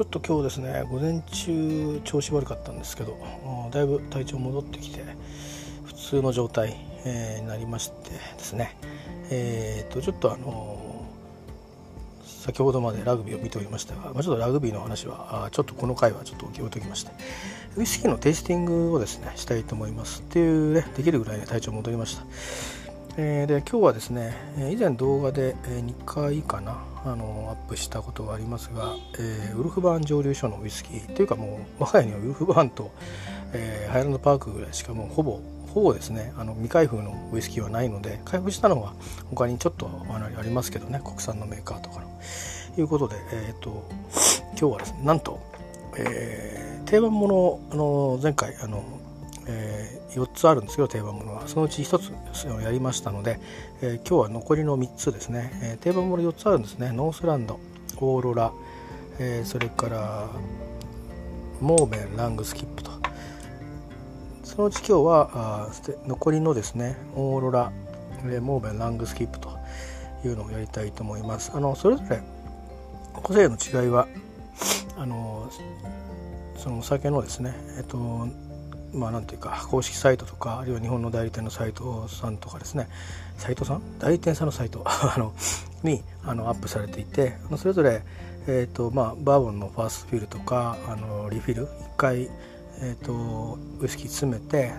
ちょっと今日ですね午前中調子悪かったんですけどだいぶ体調戻ってきて普通の状態、えー、になりましてですね。えー、とちょっとあの先ほどまでラグビーを見ておりましたが、まあ、ちょっとラグビーの話はちょっとこの回はちょっと置いときましてウイスキーのテイスティングをですねしたいと思います。っていうねできるぐらいね体調戻りました。えー、で今日はですね以前動画で2回かなあのアップしたことがありますが、えー、ウルフバーン蒸留所のウイスキーというかもう我が家にはウルフバーンと、えー、ハイランドパークぐらいしかもうほぼほぼですねあの未開封のウイスキーはないので開封したのは他にちょっとありますけどね国産のメーカーとかの。いうことで、えーと、今日はですねなんと、えー、定番ものあの前回あのえー、4つあるんですけど定番ものは。そのうち1つやりましたので、えー、今日は残りの3つですね、えー、定番もの4つあるんですね。ノースランドオーロラ、え、それからモーベンラングスキップと。そのうち今日はあ残りのですねオーロラ、え、モーベンラングスキップと。いうのをやりたいと思います。あのそれぞれ個性の違いはあのそのお酒のですねえっとまあ、なんていうか公式サイトとかあるいは日本の代理店のサイトさんとかですね。サイトさん？代理店さんのサイト？あのにあのアップされていてそれぞれ、えーとまあ、バーボンのファーストフィルとかあのリフィル？1回、えーと、ウイスキー詰めて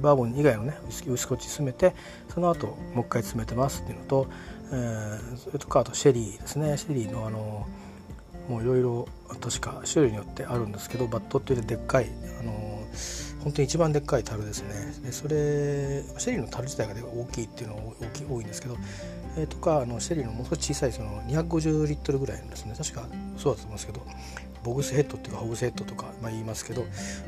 バーボン以外のねウイスキーウイスコッチ詰めてその後もう一回詰めてますっていうのと、えー、それとかあとシェリーですね。シェリーのあのもういろいろ確か種類によってあるんですけどバットっていうでっかいあの本当に一番でっかい樽ですね。でそれシェリーの樽自体が大きいっていうのが大き多いんですけど、えー、とかあのシェリーのもう少し小さいその250リットルぐらいのですね。確かそうだと思いますけどボグスヘッドっていうかホグスヘッドとか、まあ、言いますけど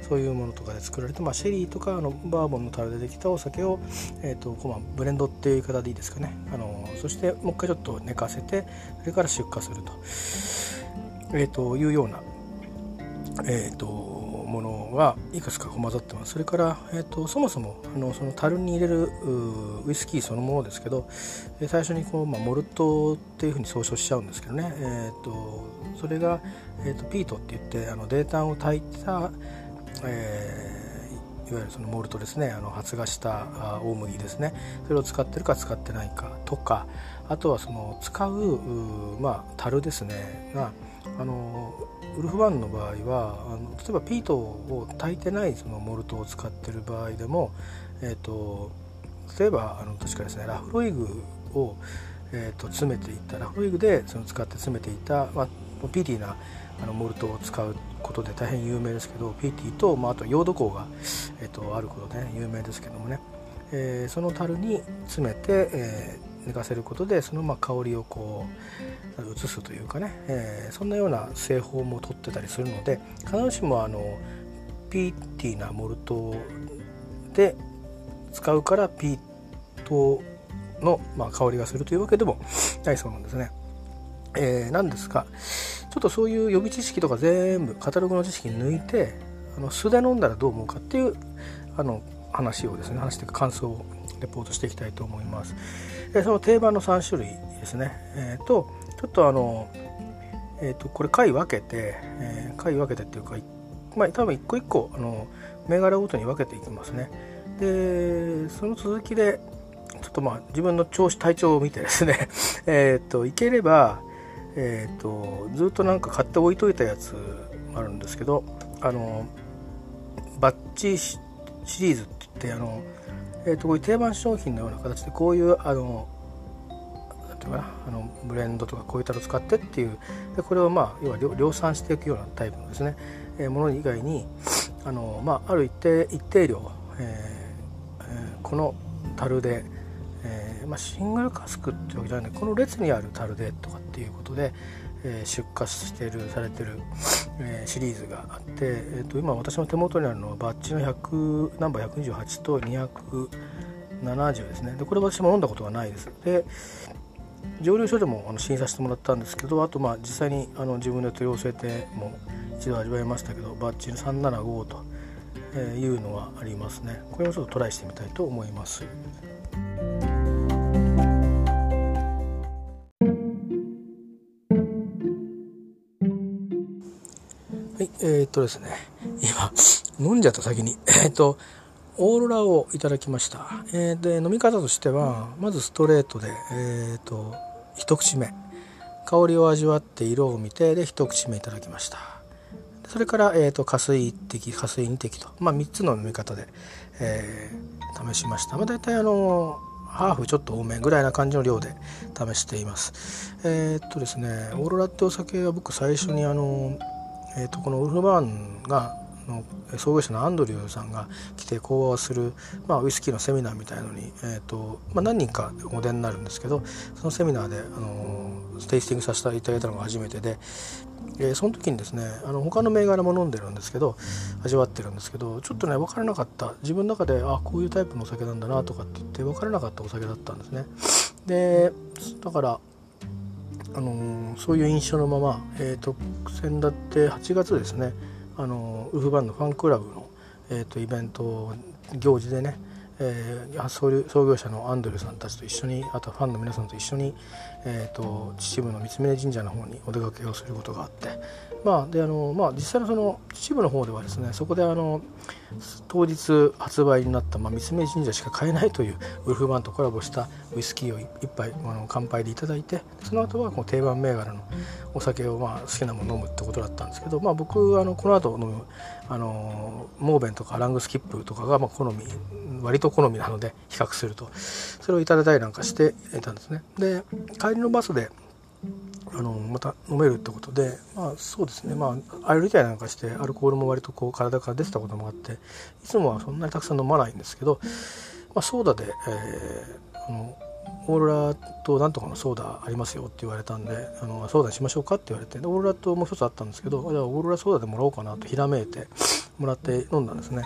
そういうものとかで作られて、まあ、シェリーとかのバーボンの樽でできたお酒を、えーとまあ、ブレンドっていう言い方でいいですかね。あのそしてもう一回ちょっと寝かせてそれから出荷すると,、えー、というような、えーとものがいくつか混ざってます。それから、えーと、そもそもあのその樽に入れるウイスキーそのものですけど最初にこう、まあ、モルトっていうふうに総称しちゃうんですけどね、えーと、それが、えーと、ピートって言ってあの泥炭を炊いた、えーいわゆるそのモルトですね。あの発芽した大麦ですね。それを使ってるか使ってないかとかあとはその使うまあ樽ですね。があのウルフワンの場合はあの例えばピートを炊いてないそのモルトを使ってる場合でも、えーと、例えばあの確かですねラフロイグを、えーと、詰めていったラフロイグでその使って詰めていた、まあ、ピーティーなあのモルトを使うことで大変有名ですけどピーティーと、まあ、あとヨード香が、えーと、あることで、ね、有名ですけどもね、えー、その樽に詰めて、えー寝かせることでそのまあ香りをこう移すというかね、えー、そんなような製法も取ってたりするので必ずしもあのピーティーなモルトで使うからピートの、まあ、香りがするというわけでもないそうなんですね。えー、なんですがちょっとそういう予備知識とか全部カタログの知識抜いてあの素で飲んだらどう思うかっていうあの話をですね話していく感想をレポートしていきたいと思います。でその定番の3種類ですね、えー、とちょっとあの、えー、とこれ回分けて、えー、回分けてっていうか、まあ、多分一個一個あの銘柄ごとに分けていきますね。でその続きでちょっとまあ自分の調子体調を見てですね えっといければ、えーと、とずっとなんか買って置いといたやつあるんですけどあのバッチシリーズって言ってあのえーと、こういう定番商品のような形でこういうあのなんていうかなあのブレンドとかこういったのを使ってっていうでこれをまあ要は量産していくようなタイプのですね、えー、もの以外にあの、まあ、ある一定一定量、えーえー、この樽で、えーまあ、シングルカスクっていうわけじゃないこの列にある樽でとかっていうことで、え、出荷してるされてる、え、シリーズがあって、えー、と今私の手元にあるのはバッチの100ナンバー128と270ですね。でこれ私も飲んだことがないです。で蒸留所でもあの審査してもらったんですけどあとまあ実際にあの自分で取り寄せても一度味わいましたけどバッチの375というのはありますね。これもちょっとトライしてみたいと思います。えー、っとですね、今、飲んじゃった先に、えー、っと、オーロラをいただきました。えー、で、飲み方としては、まずストレートで、えっと、一口目。香りを味わって色を見て、で、一口目いただきました。それから、えっと、加水1滴、加水2滴と、まあ、3つの飲み方で、えー、試しました。まあ、大体あの、ハーフちょっと多めぐらいな感じの量で試しています。えー、っとですね、オーロラってお酒は僕最初にあの、えー、とこのウルフバーンがの創業者のアンドリューさんが来て講話をする、まあ、ウイスキーのセミナーみたいのに、えーとまあ、何人かお出になるんですけどそのセミナーで、あのテイスティングさせていただいたのが初めてで、えー、その時にですねあの他の銘柄も飲んでるんですけど味わってるんですけどちょっとね分からなかった自分の中であこういうタイプのお酒なんだなとかって言って分からなかったお酒だったんですね。でだからあのそういう印象のまま、えーと、先だって8月ですねあのウフバンのファンクラブの、えーと、イベント行事でね、えー、創業者のアンドリューさんたちと一緒にあとはファンの皆さんと一緒に、えーと、秩父の三峯神社の方にお出かけをすることがあってまあであのまあ実際のその秩父の方ではですねそこであの当日発売になった、まあ、三峯神社しか買えないというウルフバンとコラボしたウイスキーを一杯あの乾杯でいただいてその後はこの定番銘柄のお酒をまあ好きなものを飲むってことだったんですけど、まあ、僕あのこの後飲むあのモーベンとかラングスキップとかがまあ好み割と好みなので比較するとそれをいただいたりなんかしていたんですね。で帰りのバスであのまた飲めるってことでまあそうですね。まあ歩いたりなんかしてアルコールも割とこう体から出てたこともあっていつもはそんなにたくさん飲まないんですけど、まあ、ソーダで、えー、あのオーロラとなんとかのソーダありますよって言われたんであのソーダにしましょうかって言われてオーロラともう一つあったんですけどじゃあオーロラソーダでもらおうかなとひらめいてもらって飲んだんですね。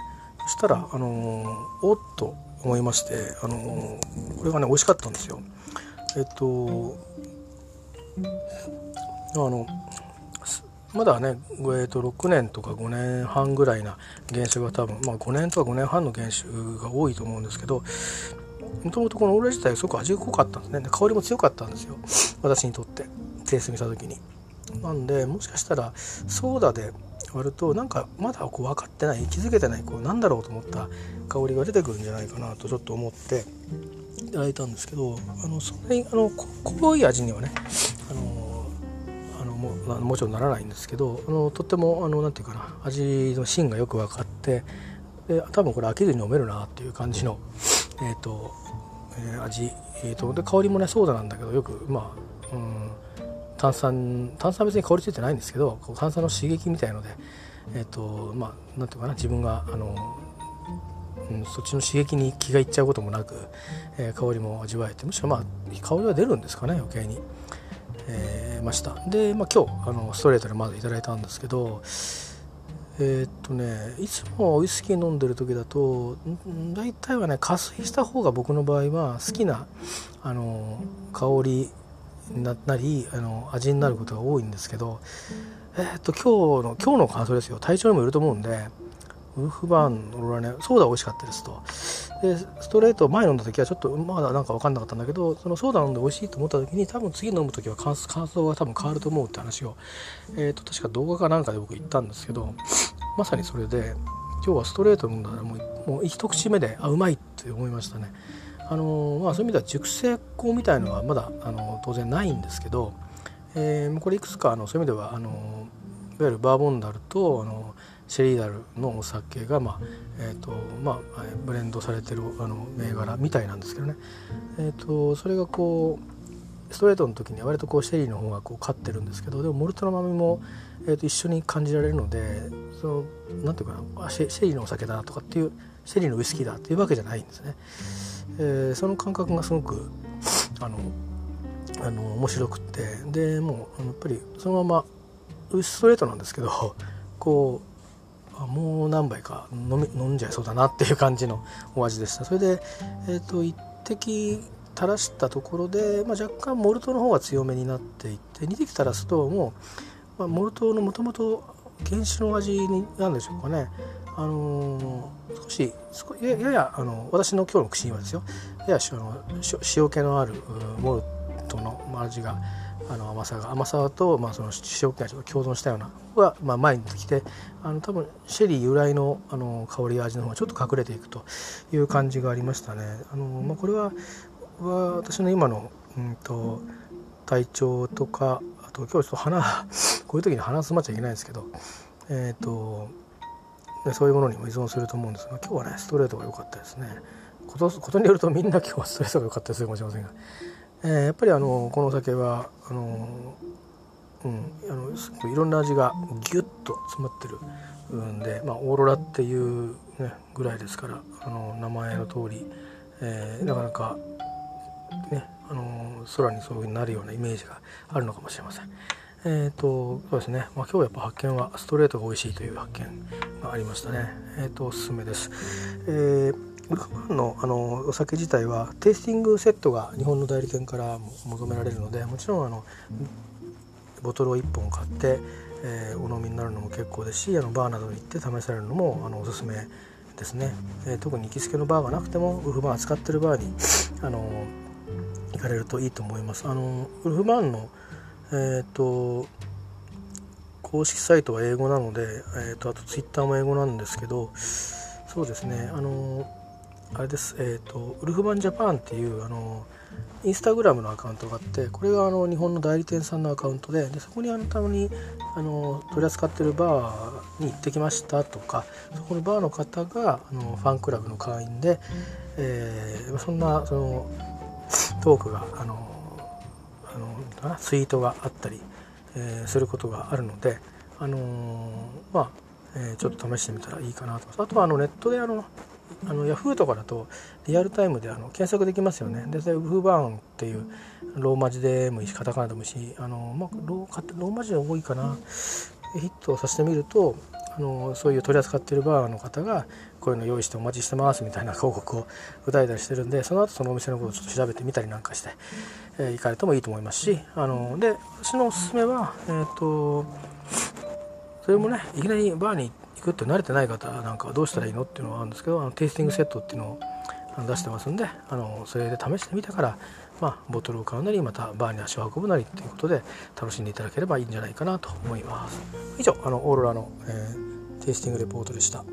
そしたらあのおっと思いましてあのこれがね美味しかったんですよ。えっとあのまだね、えー、と6年とか5年半ぐらいな原酒が多分、まあ、5年とか5年半の原酒が多いと思うんですけどもともとこのオーラ自体すごく味が濃かったんですね香りも強かったんですよ私にとってテイスト見た時に。なんでもしかしたらソーダで割るとなんかまだこう分かってない気づけてないこうなんだろうと思った香りが出てくるんじゃないかなとちょっと思っていただいたんですけどあのそんなにあの濃い味にはねあのあのももちろんならないんですけどあのとってもあのなんていうかな味の芯がよく分かってで多分これ飽きずに飲めるなっていう感じの、えーとえー、味、えーと、で香りもねソーダなんだけどよくまあ、うん、炭酸炭酸別に香りついてないんですけど炭酸の刺激みたいのでえっ、ー、とまあなんていうかな自分があのそっちの刺激に気がいっちゃうこともなく、えー、香りも味わえてむしろまあ香りは出るんですかね余計に、えー、ました。で、まあ、今日あのストレートでまずいただいたんですけどえー、っとねいつもウイスキー飲んでる時だと大体はね加水した方が僕の場合は好きなあの香りになりあの味になることが多いんですけどえー、っと今日の今日の感想ですよ。体調にもよると思うんでウルフバーンのローラねソーダ美味しかったですとでストレート前飲んだ時はちょっとまだなんか分かんなかったんだけどそのソーダ飲んで美味しいと思った時に多分次飲む時は感想が多分変わると思うって話を、えーと、確か動画かなんかで僕言ったんですけどまさにそれで今日はストレート飲んだらもうもう一口目であうまいって思いましたね。あのまあ、そういう意味では熟成香みたいのはまだあの当然ないんですけど、えー、これいくつかあのそういう意味ではあのわゆるバーボンダルとあのシェリーダルのお酒が、まあえーとまあ、ブレンドされてるあの銘柄みたいなんですけどね、えーと、それがこうストレートの時には割とこうシェリーの方がこう勝ってるんですけどでもモルトの甘みも、えーと、一緒に感じられるのでそのなんていうかなシェシェリーのお酒だとかっていうシェリーのウイスキーだっていうわけじゃないんですね。えー、その感覚がすごくあのあの面白くってでもうやっぱりそのままストレートなんですけどこうもう何杯か飲み飲んじゃいそうだなっていう感じのお味でした。それで、えーと、一滴垂らしたところで、まあ、若干モルトの方が強めになっていって2滴垂らすともう、まあ、モルトのもともと原酒の味になんでしょうかね。あのー、少しややあの私の今日の口にはですよ。ややあの塩気のあるモルトの味があの甘さが甘さと、まあ、その塩気がちょっと共存したようなが、まあ、前に出てきてあの多分シェリー由来のあの香りや味の方がちょっと隠れていくという感じがありましたね。あのまあ、これは私の今の、うんと、体調とかあと今日ちょっと鼻 こういう時に鼻詰まっちゃいけないんですけど、えーと、でそういうものにも依存すると思うんですが今日はねストレートが良かったですね。ことことによるとみんな今日はストレートが良かったりするかもしれませんが。えー、やっぱりあのこのお酒はあの、うん、あのいろんな味がギュッと詰まってるんで、まあ、オーロラっていう、ね、ぐらいですからあの名前の通り、えー、なかなか、ね、あの空にそういうふうになるようなイメージがあるのかもしれません。えーとそうですねまあ、今日はやっぱ発見はストレートが美味しいという発見がありましたね。えーと、おすすめです。えーウルフマンのあのお酒自体はテイスティングセットが日本の代理店から求められるのでもちろんあのボトルを1本買って、えー、お飲みになるのも結構ですしあのバーなどに行って試されるのもあのおすすめですね、えー、特に行きつけのバーがなくてもウルフマン扱ってるバーにあの行かれるといいと思います。あのウルフマンのえっ、ー、と公式サイトは英語なので、えーと、とあとツイッターも英語なんですけどそうですね。あのあれです、えーと、ウルフマンジャパンっていうあのインスタグラムのアカウントがあってこれがあの日本の代理店さんのアカウントででそこにあのたまにあの取り扱ってるバーに行ってきましたとかそこのバーの方があのファンクラブの会員で、えー、そんなそのトークがあのあのツイートがあったり、えー、することがあるので、あのー、まあえー、ちょっと試してみたらいいかなと。あとはあのネットであのあのヤフーとかだとリアルタイムであの検索できますよね。で、ウフーバーンっていうローマ字でもいいし、カタカナでもいいし、あのまあ、ローローマ字で多いかな。ヒットさせてみると、あのそういう取り扱っているバーの方がこういうの用意してお待ちしてますみたいな広告を歌えたりしてるんでその後そのお店のことをちょっと調べてみたりなんかして、えー、行かれてもいいと思いますしあので私のおすすめは、えーとそれもねいきなりバーに行くって慣れてない方なんかはどうしたらいいのっていうのはあるんですけどあのテイスティングセットっていうのを出してますんであのそれで試してみてから、まあ、ボトルを買うなりまたバーに足を運ぶなりっていうことで楽しんでいただければいいんじゃないかなと思います。以上あのオーロラの、えー、テイスティングレポートでした。は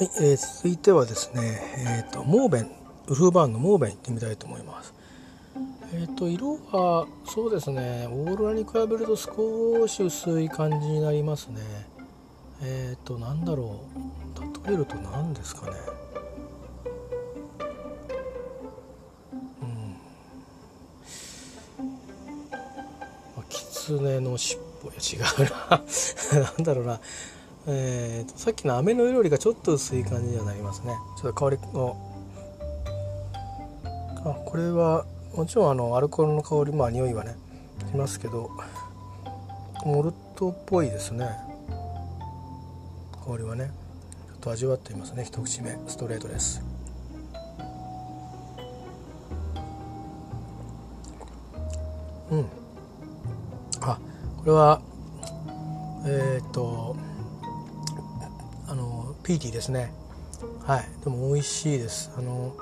い、えー、続いてはですね、えーとモーベン。ウルフバーンのモーベン行ってみたいと思います。えっ、ー、と色はそうですね。オーロラに比べると少し薄い感じになりますね。えっ、ー、となんだろう。例えると何ですかね。うん。キツネの尻尾や違うな。なんだろうな。えーと、さっきの飴の色よりがちょっと薄い感じにはなりますね。ちょっと香りのあこれはもちろんあのアルコールの香りまあ匂いはねしますけどモルトっぽいですね。香りはねちょっと味わってみますね。一口目ストレートです。うん。あこれはえっ、とあのピーティーですね。はい。でも美味しいです。あの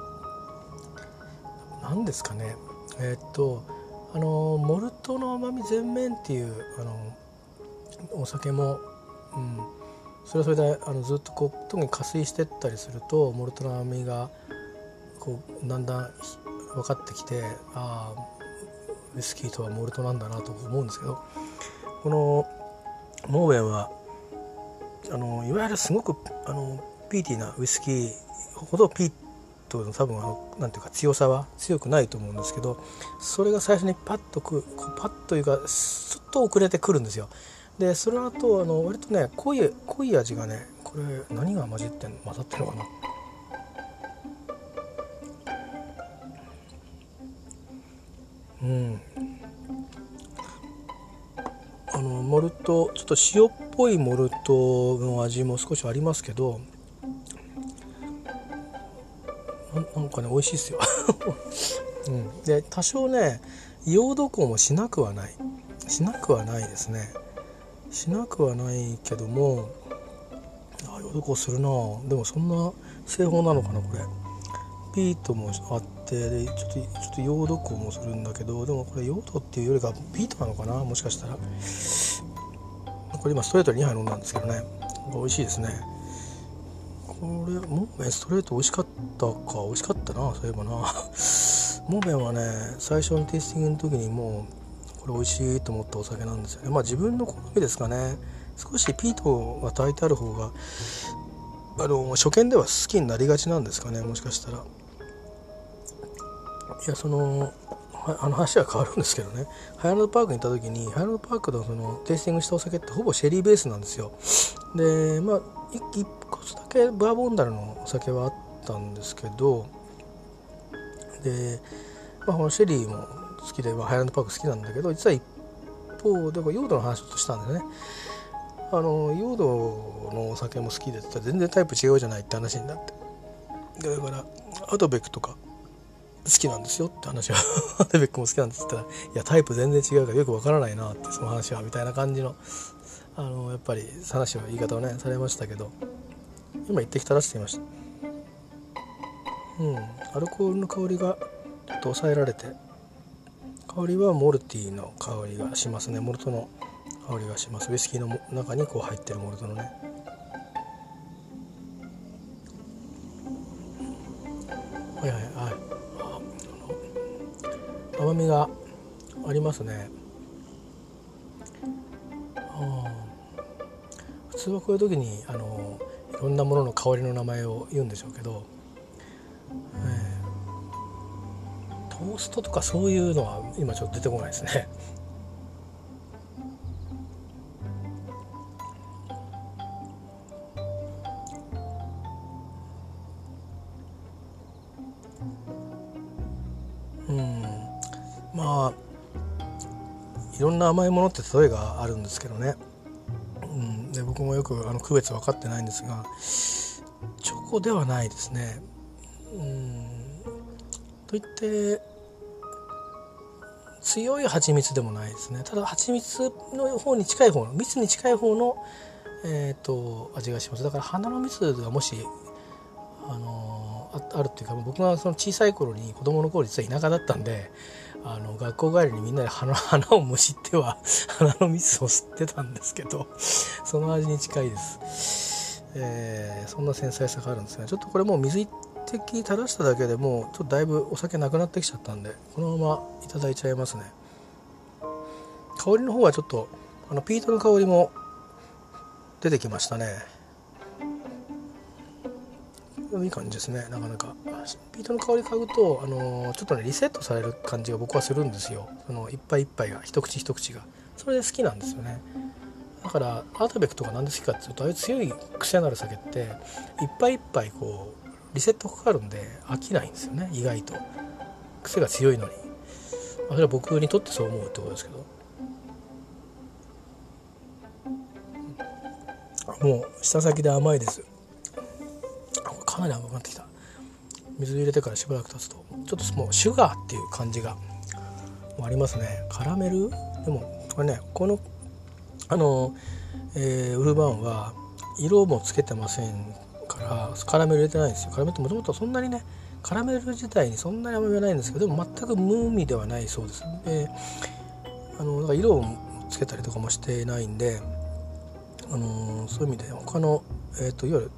何ですかね。えー、っとあのモルトの甘み全面っていうあのお酒も、うん、それはそれであのずっとこう特に加水してったりするとモルトの甘みがこうだんだん分かってきてああウイスキーとはモルトなんだなと思うんですけどこのモーベンはあのいわゆるすごくあのピーティーなウイスキーほどピーティーと多分あのなんていうか強さは強くないと思うんですけどそれが最初にパッとくパッというかすっと遅れてくるんですよ。でその後あの割とね濃い濃い味がねこれ何が混じってん混ざってるのかなうんあのモルトちょっと塩っぽいモルトの味も少しありますけどなんかね美味しいですよ、うん、で多少ね硫黄度香もしなくはない。しなくはないですね。しなくはないけどもあどこするな。でもそんな製法なのかなこれ。ピートもあってでちょっとちょっとヨード香もするんだけどでもこれヨードっていうよりかピートなのかな？もしかしたら。これ今ストレートに2杯飲んだんですけどね。美味しいですね。これモーベンストレート美味しかったか？美味しかったなそういえばな。モーベンはね最初のテイスティングの時にもうこれ美味しいと思ったお酒なんですよね。まあ自分の好みですかね。少しピートが炊いてある方があの初見では好きになりがちなんですかねもしかしたら。いやそのあの話は変わるんですけどね。ハイランドパークに行った時にハイランドパークのそのテイスティングしたお酒ってほぼシェリーベースなんですよ。でまあ一個だけバーボンダルのお酒はあったんですけどで、まあ、このシェリーも好きで、まあ、ハイランドパーク好きなんだけど実は一方でヨードの話をとしたんでね。あのヨードのお酒も好きでって全然タイプ違うじゃないって話になって。だからアドベックとか好きなんですよって話は。アドベックも好きなんですって言ったら「いやタイプ全然違うからよくわからないな」ってその話はみたいな感じのあのやっぱり話は言い方をねされましたけど。今言ってきたらしていました。うん。アルコールの香りがちょっと抑えられて香りはモルティの香りがしますね。モルトの香りがします。ウイスキーの中にこう入ってるモルトのね。はいはいはい。甘みがありますね。普通はこういう時にあのいろんなものの香りの名前を言うんでしょうけど、えー、トーストとかそういうのは今ちょっと出てこないですね。な甘いものって例えがあるんですけどね、うん、で僕もよくあの区別分かってないんですがチョコではないですね。うん。といって強い蜂蜜でもないですね。ただ蜂蜜の方に近い方の蜜に近い方の、えーと、味がします。だから花の蜜がもしあのああるっていうか僕がその小さい頃に子供の頃実は田舎だったんであの学校帰りにみんなで 花花をむしっては 花の蜜を吸ってたんですけど その味に近いです、えー、そんな繊細さがあるんですねちょっとこれもう水一滴垂らしただけでもうちょっとだいぶお酒なくなってきちゃったんでこのままいただいちゃいますね。香りの方はちょっとあのピートの香りも出てきましたね。いい感じですねなかなか。ピートの香り嗅ぐと、あのー、ちょっとねリセットされる感じが僕はするんですよ。その一杯一杯が一口一口が。それで好きなんですよね。だからアートベックとか何で好きかっていうとああいう強い癖のある酒って一杯一杯こうリセットかかるんで飽きないんですよね意外と。癖が強いのに。それは僕にとってそう思うってことですけど。もう舌先で甘いです。かなり甘くなってきた。水入れてからしばらく経つとちょっともうシュガーっていう感じがありますね。カラメル？でもこれねこのあの、えー、ウルバーンは色もつけてませんからカラメル入れてないんですよ。カラメルってもともとそんなにねカラメル自体にそんなに甘みはないんですけどでも全く無味ではないそうです。であのだから色をつけたりとかもしてないんで、あのー、そういう意味で他の、えーといわゆる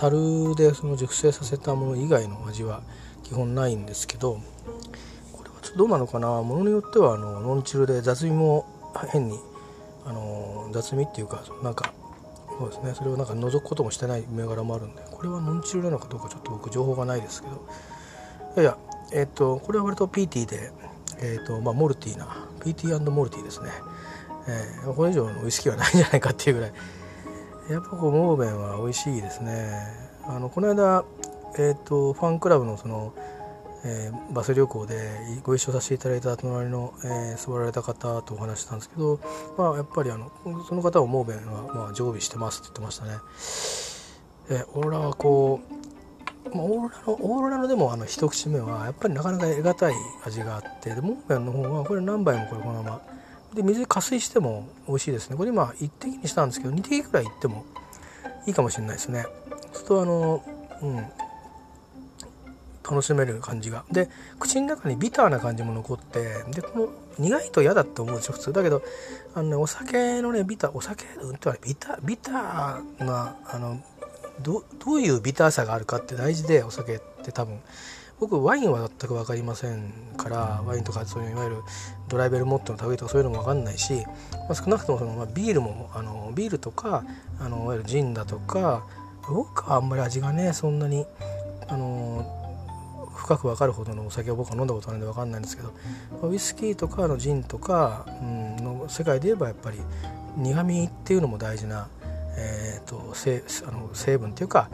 樽でその熟成させたもの以外の味は基本ないんですけどこれはちょっとどうなのかな？ものによってはあのノンチルで雑味も変にあの雑味っていうかなんかそうですね。それをなんか覗くこともしてない銘柄もあるんでこれはノンチルなのかどうかちょっと僕情報がないですけど。いやいやえっ、とこれは割と PT でえっ、ー、とまあモルティーな PT& モルティーですね、えー、これ以上のウイスキーはないんじゃないかっていうぐらいやっぱこうモーベンは美味しいですねあのこの間、えーと、ファンクラブのその、えー、バス旅行でご一緒させていただいた隣の、えー、座られた方とお話したんですけど、まあ、やっぱりあのその方はモーベンは、まあ、常備してますって言ってましたね。えオーロラはこう、まあ、オーロラのオーロラのでもあの一口目はやっぱりなかなか得難い味があってでモーベンの方はこれ何杯もこれこのままで水加水しても美味しいですね。これ今1滴にしたんですけど2滴ぐらいいってもいいかもしれないですね。ちょっとあのうん。楽しめる感じが。で口の中にビターな感じも残ってでこの苦いと嫌だって思うでしょ普通。だけどあの、ね、お酒のねビターお酒うんとビタビターなあのどどういうビターさがあるかって大事でお酒って多分。僕ワインは全く分かりませんからワインとかそういういわゆるドライベルモットの類とかそういうのも分かんないし、まあ、少なくともその、まあ、ビールもあのビールとかあのいわゆるジンだとか僕はあんまり味がねそんなにあの深く分かるほどのお酒を僕は飲んだことないんで分かんないんですけどウイスキーとかのジンとか、うん、の世界で言えばやっぱり苦味っていうのも大事な、えーと、成あの成分っていうか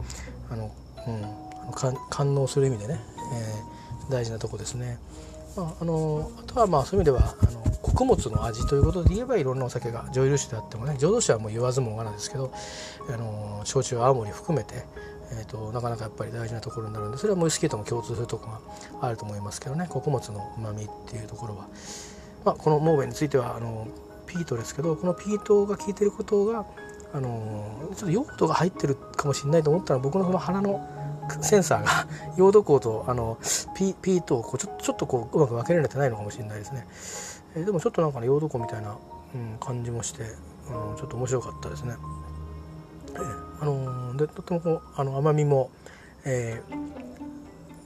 あの、うん、感能する意味でね、えー、大事なとこですね。まあ、あのあとはまあそういう意味ではあの穀物の味ということで言えばいろんなお酒が蒸留酒であってもね浄土酒はもう言わずもがなですけどあの焼酎青森含めて、えーと、なかなかやっぱり大事なところになるんでそれはウイスキーとも共通するとこがあると思いますけどね穀物のうまみっていうところは、まあ、このモーベンについてはあのピートですけどこのピートが効いてることがあのちょっと用途が入ってるかもしれないと思ったら僕のその鼻のセンサーが 用土光とあのピピートをこうちょちょっとこううまく分けられてないのかもしれないですね、えー、でもちょっとなんかね用土光みたいな、うん、感じもして、うん、ちょっと面白かったですね。えー、あのでとてもこうあの甘みも、え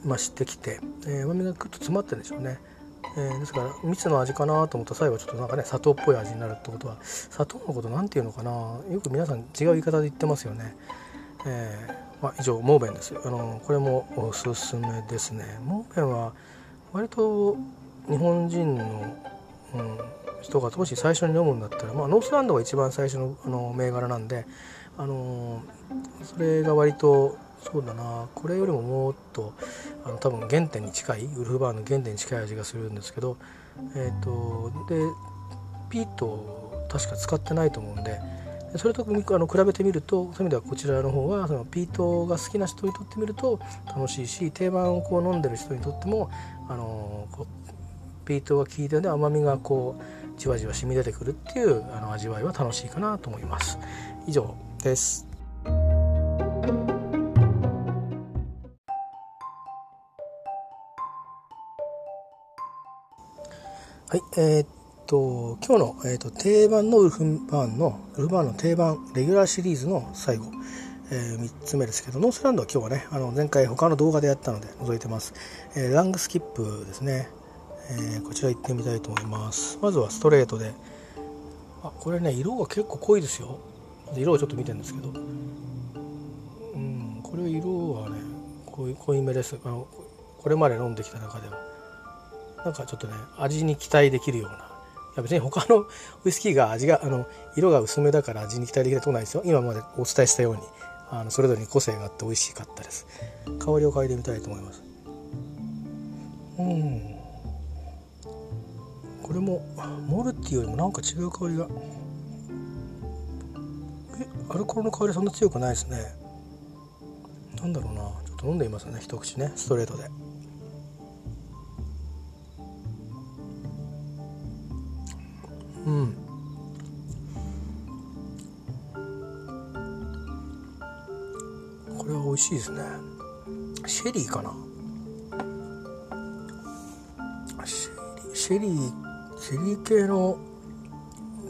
ー、増してきて、えー、甘みがぐっと詰まってるんでしょうね。えー、ですから蜜の味かなと思ったら最後ちょっとなんかね砂糖っぽい味になるってことは砂糖のこと何て言うのかなよく皆さん違う言い方で言ってますよね。えーまあ、以上モーベンですあのこれもおすすめですね。モーベンは割と日本人の、うん、人がもし最初に飲むんだったら、まあ、ノースランドが一番最初のあの銘柄なんであのそれが割とそうだなこれよりももっとあの多分原点に近いウルフバーの原点に近い味がするんですけどえっ、ー、とでピート確か使ってないと思うんでそれとあの比べてみるとそういう意味ではこちらの方はそのピートが好きな人にとってみると楽しいし定番をこう飲んでる人にとってもあのこうピートが効いてるので甘みがこうじわじわ染み出てくるっていうあの味わいは楽しいかなと思います。以上です。はい、えー、と今日の、えー、っと定番のウルフバーンのウルフバーンの定番レギュラーシリーズの最後、えー、3つ目ですけどノースランドは今日はねあの前回他の動画でやったので覗いてます、えー、ラングスキップですね、えー、こちら行ってみたいと思います。まずはストレートで。あこれね色が結構濃いですよ。色をちょっと見てるんですけど。うんこれ色はね濃い濃いめです。あのこれまで飲んできた中では。なんかちょっとね味に期待できるような。や別に他の ウイスキーが味があの色が薄めだから味に期待できるとこないですよ。今までお伝えしたようにあのそれぞれに個性があって美味しかったです。香りを嗅いでみたいと思います。うん。これもモルティよりもなんか違う香りが。えアルコールの香りそんな強くないですね。なんだろうな。ちょっと飲んでみますね。一口ね。ストレートで。うん。これは美味しいですね。シェリーかな？シェリーシェリー系の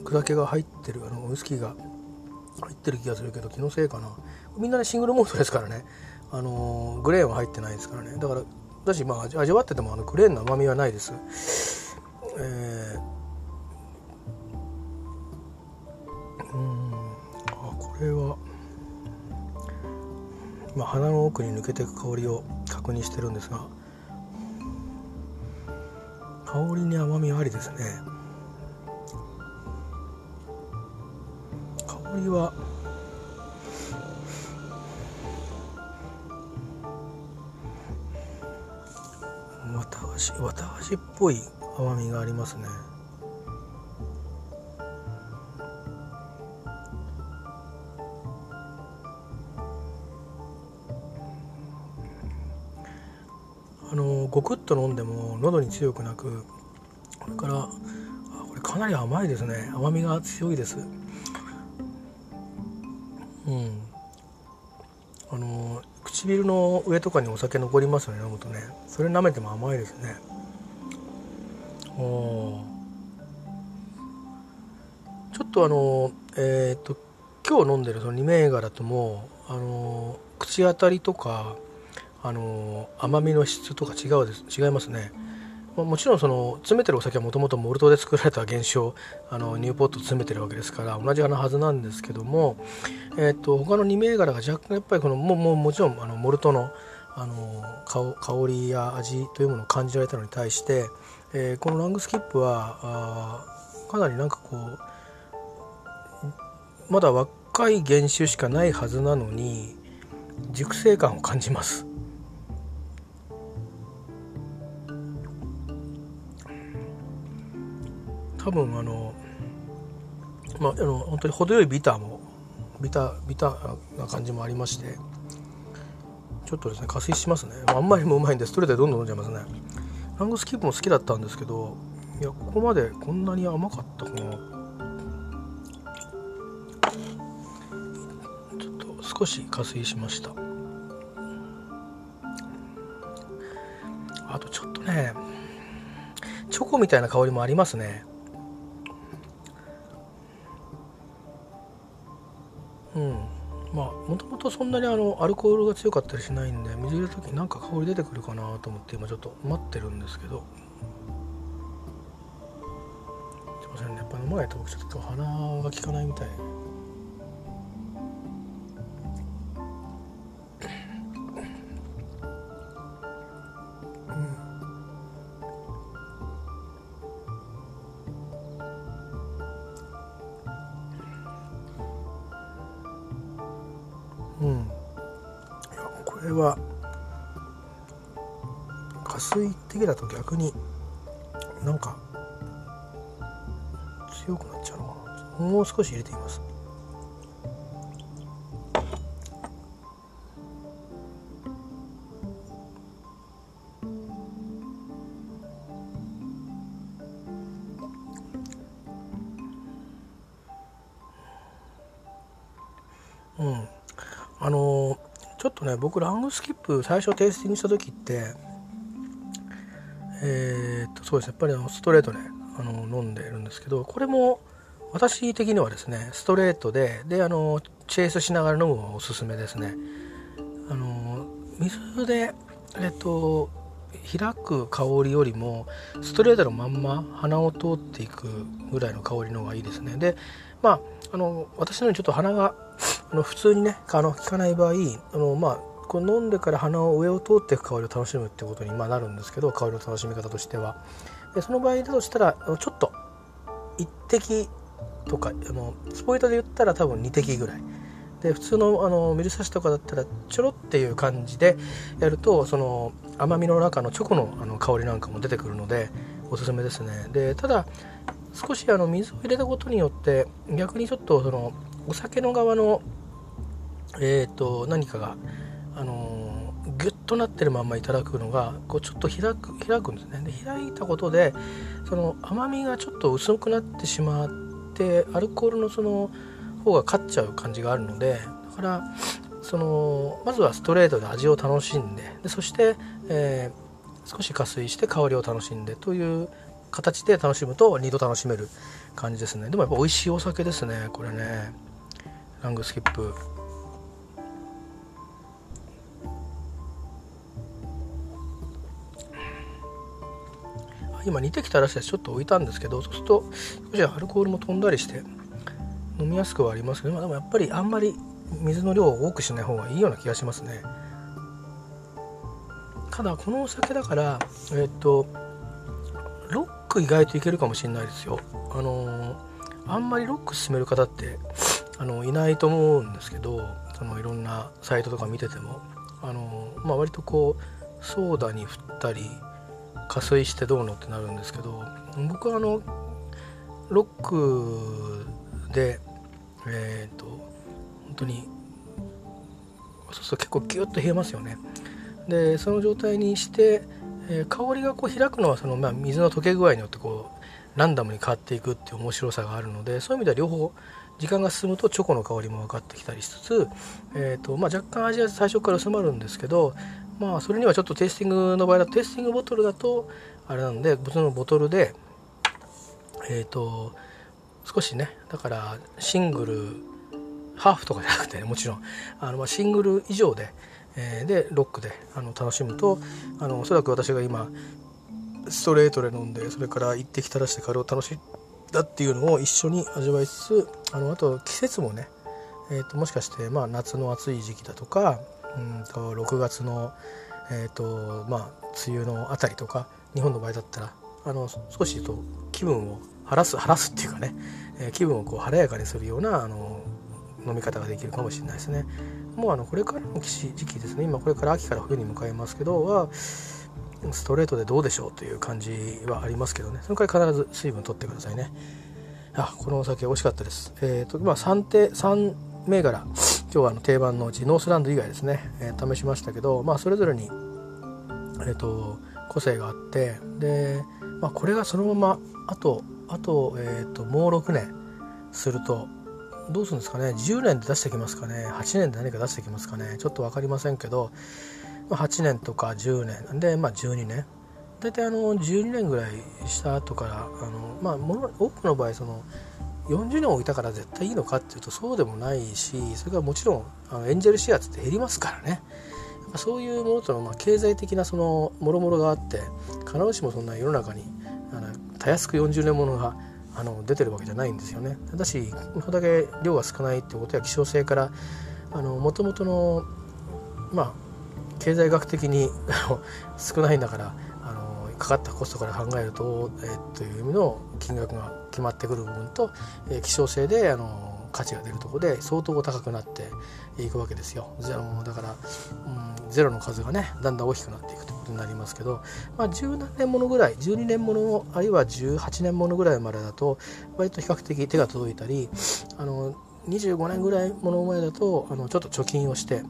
砕けが入ってるあのウイスキーが入ってる気がするけど気のせいかな。みんなねシングルモートですからね。あのー、グレーンは入ってないですからね。だからだしまあ味わっててもあのグレーンの甘みはないです。えー、れは今鼻の奥に抜けていく香りを確認してるんですが香りに甘みありですね。香りは綿菓子綿菓子っぽい甘みがありますね。あのごくっと飲んでも喉に強くなくこれからこれかなり甘いですね。甘みが強いです。うん。あの唇の上とかにお酒残りますよね飲むとね。それ舐めても甘いですね。おちょっとあのえっ、と今日飲んでるその2銘柄ともあの口当たりとかあの甘みの質とか違うです違いますねもちろんその詰めてるお酒はもともとモルトで作られた原酒をあのニューポット詰めてるわけですから同じなはずなんですけども、えーと、他の2銘柄が若干やっぱりこのもももちろんあのモルトのあの香りや味というものを感じられたのに対して、えー、このラングスキップはかなりなんかこうまだ若い原酒しかないはずなのに熟成感を感じます。多分あのまああの本当に程よいビターもビタビターな感じもありましてちょっとですね加水しますね。あんまりもうまいんでストレートでどんどん飲んじゃいますね。ラングスキップも好きだったんですけどいやここまでこんなに甘かったかな。ちょっと少し加水しました。あとちょっとねチョコみたいな香りもありますね。うん。まあもともとそんなにあのアルコールが強かったりしないんで水入れた時なんか香り出てくるかなと思って今ちょっと待ってるんですけど。すいませんね。やっぱ飲まないと僕ちょっと鼻が効かないみたいれは加水的だと逆になんか強くなっちゃうのかな。もう少し入れてみます。ングスキップ最初テイスティングした時ってえー、っとそうですやっぱりストレートであの飲んでるんですけどこれも私的にはですねストレートでであのチェイスしながら飲むのがおすすめですね。あの水でえっと開く香りよりもストレートのまんま鼻を通っていくぐらいの香りの方がいいですね。でまああの私のようにちょっと鼻があの普通にねあの効かない場合あのまあこう飲んでから鼻を上を通っていく香りを楽しむってことにまなるんですけど香りの楽しみ方としては。でその場合だとしたらちょっと1滴とかあのスポイトで言ったら多分2滴ぐらい。で普通のあの水差しとかだったらちょろっていう感じでやるとその甘みの中のチョコのあの香りなんかも出てくるのでおすすめですね。でただ少しあの水を入れたことによって逆にちょっとそのお酒の側のえーと、何かが、あの、ギュッとなってるまんまいただくのがこうちょっと開く開くんですね。で開いたことでその甘みがちょっと薄くなってしまってアルコールのその方が勝っちゃう感じがあるのでだからそのまずはストレートで味を楽しんででそして、えー、少し加水して香りを楽しんでという形で楽しむと2度楽しめる感じですね。でもやっぱ美味しいお酒ですねこれね。ラングスキップ。今煮てきたらしいです。ちょっと置いたんですけどそうすると少しアルコールも飛んだりして飲みやすくはありますけどまでもやっぱりあんまり水の量を多くしない方がいいような気がしますね。ただこのお酒だからえっ、とロック意外といけるかもしれないですよ。あのあんまりロック進める方ってあのいないと思うんですけどそのいろんなサイトとか見てても。あの、まあ、割とこうソーダに振ったり加水してどうのってなるんですけど僕はあのロックでえっ、ー、と本当にそうすると結構ギュッと冷えますよね。でその状態にして、えー、香りがこう開くのはその、まあ、水の溶け具合によってこうランダムに変わっていくっていう面白さがあるのでそういう意味では両方時間が進むとチョコの香りも分かってきたりしつつ、えーとまあ、若干味は最初から薄まるんですけど、まあ、それにはちょっとテイスティングの場合だとテイスティングボトルだとあれなんで普通のボトルでえっ、ー、と少しねだからシングルハーフとかじゃなくて、ね、もちろんあの、ま、シングル以上で、えー、でロックであの楽しむとあのおそらく私が今ストレートで飲んでそれから一滴垂らしてカレーを楽しんだっていうのを一緒に味わいつつあのあと季節もね、えー、ともしかして、まあ、夏の暑い時期だとかうんと6月の、えーとまあ、梅雨のあたりとか日本の場合だったらあの少しと気分を晴らす晴らすっていうかね、えー、気分をこう晴れやかにするようなあの飲み方ができるかもしれないですね。もうあのこれからの時期ですね。今これから秋から冬に向かいますけどはストレートでどうでしょうという感じはありますけどね。そのから必ず水分取ってくださいね。あこのお酒美味しかったです。えっ、ー、とまあ3手3銘柄。今日はあの定番のうちノースランド以外ですね、えー、試しましたけどまあそれぞれにえ、ー、と個性があってで、まあ、これがそのままあとあと,、えーと、もう6年するとどうするんですかね。10年で出してきますかね。8年で何か出してきますかね。ちょっと分かりませんけどま8年とか10年。で、まあ、12年。大体あの12年ぐらいした後からあの、まあ、多くの場合その40年置いたから絶対いいのかっていうとそうでもないしそれからもちろんあのエンジェルシェアって減りますからねそういうものとの、まあ、経済的なそのもろもろがあって必ずしもそんな世の中にあのたやすく40年ものがあの出てるわけじゃないんですよね。ただしこれだけ量が少ないってことや希少性からもともとのまあ経済学的に少ないんだからあのかかったコストから考えると,、えー、という意味の金額が決まってくる部分と、えー、希少性であの価値が出るとこで相当高くなっていくわけですよ。ゼロだから、うん、ゼロの数がねだんだん大きくなっていくということになりますけど、まあ、10何年ものぐらい12年ものあるいは18年ものぐらいまでだと割と比較的手が届いたりあの25年ぐらいもの前だとあのちょっと貯金をして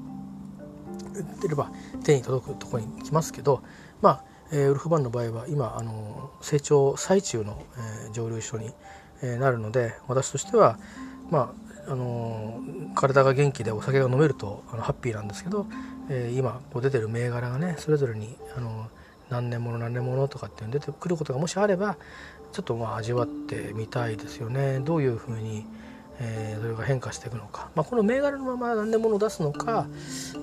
売ってれば手に届くとこに来ますけどまあ、え、ウルフバンの場合は今あの成長最中の、えー、蒸留所に、え、なるので私としてはまああの体が元気でお酒が飲めるとあのハッピーなんですけど、え、今こう出てる銘柄がねそれぞれにあの何年もの何年ものとかって出てくることがもしあればちょっとまあ味わってみたいですよね。どういうふうに、えー、それが変化していくのか、まあ、この銘柄のまま何年もの出すのか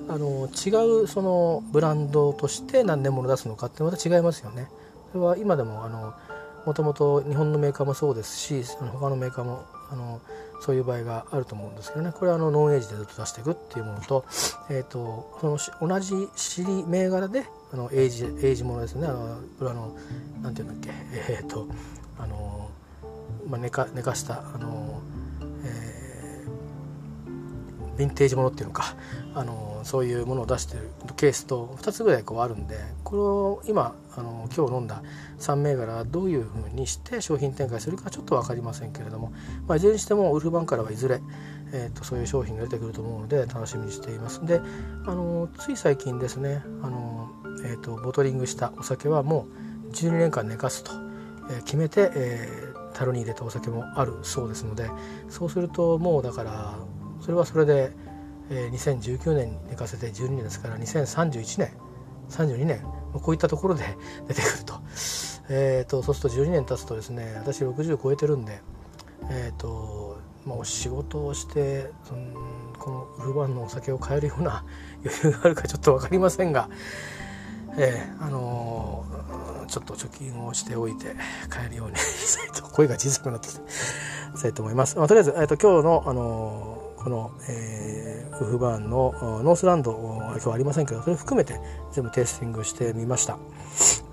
あの違うそのブランドとして何年もの出すのかってまた違いますよね。それは今でもあのもともと日本のメーカーもそうですし他のメーカーもあのそういう場合があると思うんですけどね。これはあのノンエイジでずっと出していくっていうものと,、えーと、その同じ尻銘柄であのエイジエイジものですね。あのこれあのなんていうんだっけ。えっ、ー、とあの、まあ、寝か寝かしたあの、ヴィンテージものっていうのかあのそういうものを出してるケースと2つぐらいこうあるんでこれを今あの今日飲んだ3銘柄どういうふうにして商品展開するかちょっと分かりませんけれども、まあ、いずれにしてもウルフバンからはいずれ、えーと、そういう商品が出てくると思うので楽しみにしています。であのつい最近ですねあの、えーと、ボトリングしたお酒はもう12年間寝かすと、えー、決めて、えー、樽に入れたお酒もあるそうですのでそうするともうだからそれはそれで、えー、2019年に寝かせて12年ですから2031年32年こういったところで 出てくると,、えーと、そうすると12年経つとですね私60超えてるんで、えーとまあ、お仕事をしてそのこのウルバンのお酒を買えるような 余裕があるかちょっと分かりませんが、えー、あのー、ちょっと貯金をしておいて買えるように声が小さくなってきてしたいと思います。まあ、とりあえず、えーと、今日の、あのーこの、えー、ウフバーンのノースランドは今日ありませんけどそれ含めて全部テイスティングしてみました。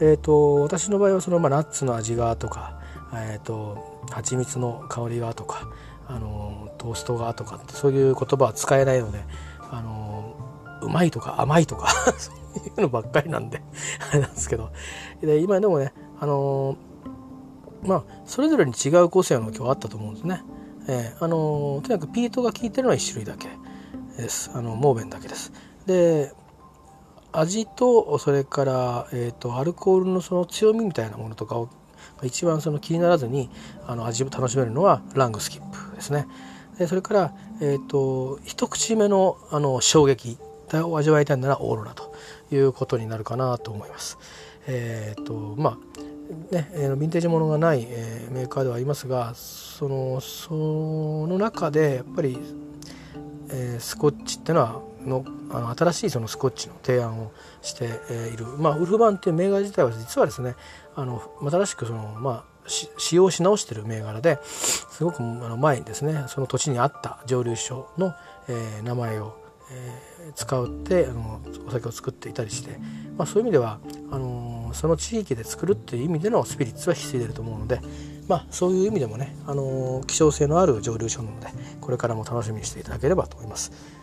えっ、ー、と私の場合はその、まあ、ナッツの味がとかえっ、ー、と蜂蜜の香りがとかあのトーストがとかそういう言葉は使えないのであのうまいとか甘いとか そういうのばっかりなんであれなんですけど。で今でもねあのまあそれぞれに違う個性の今日あったと思うんですね。えー、あのとにかくピートが効いてるのは1種類だけ。です。あのモーベンだけです。で味とそれから、えーと、アルコールのその強みみたいなものとかを一番その気にならずにあの味を楽しめるのはラングスキップですね。でそれから、えーと、一口目のあの衝撃を味わいたいならオーロラということになるかなと思います。えーとまあね、ヴィンテージものがない、えー、メーカーではありますがそのその中でやっぱり、えー、スコッチっていうのはのあの新しいそのスコッチの提案をして、いる、まあ、ウルフバンっていう銘柄自体は実はですねあの新しくその、まあ、使用し直してる銘柄ですごくあの前にですねその土地にあった蒸留所の、えー、名前を、えー、使ってあのお酒を作っていたりして、まあ、そういう意味ではあのその地域で作るっていう意味でのスピリッツは引き継いでると思うので、まあ、そういう意味でもねあの希少性のある蒸留所なのでこれからも楽しみにしていただければと思います。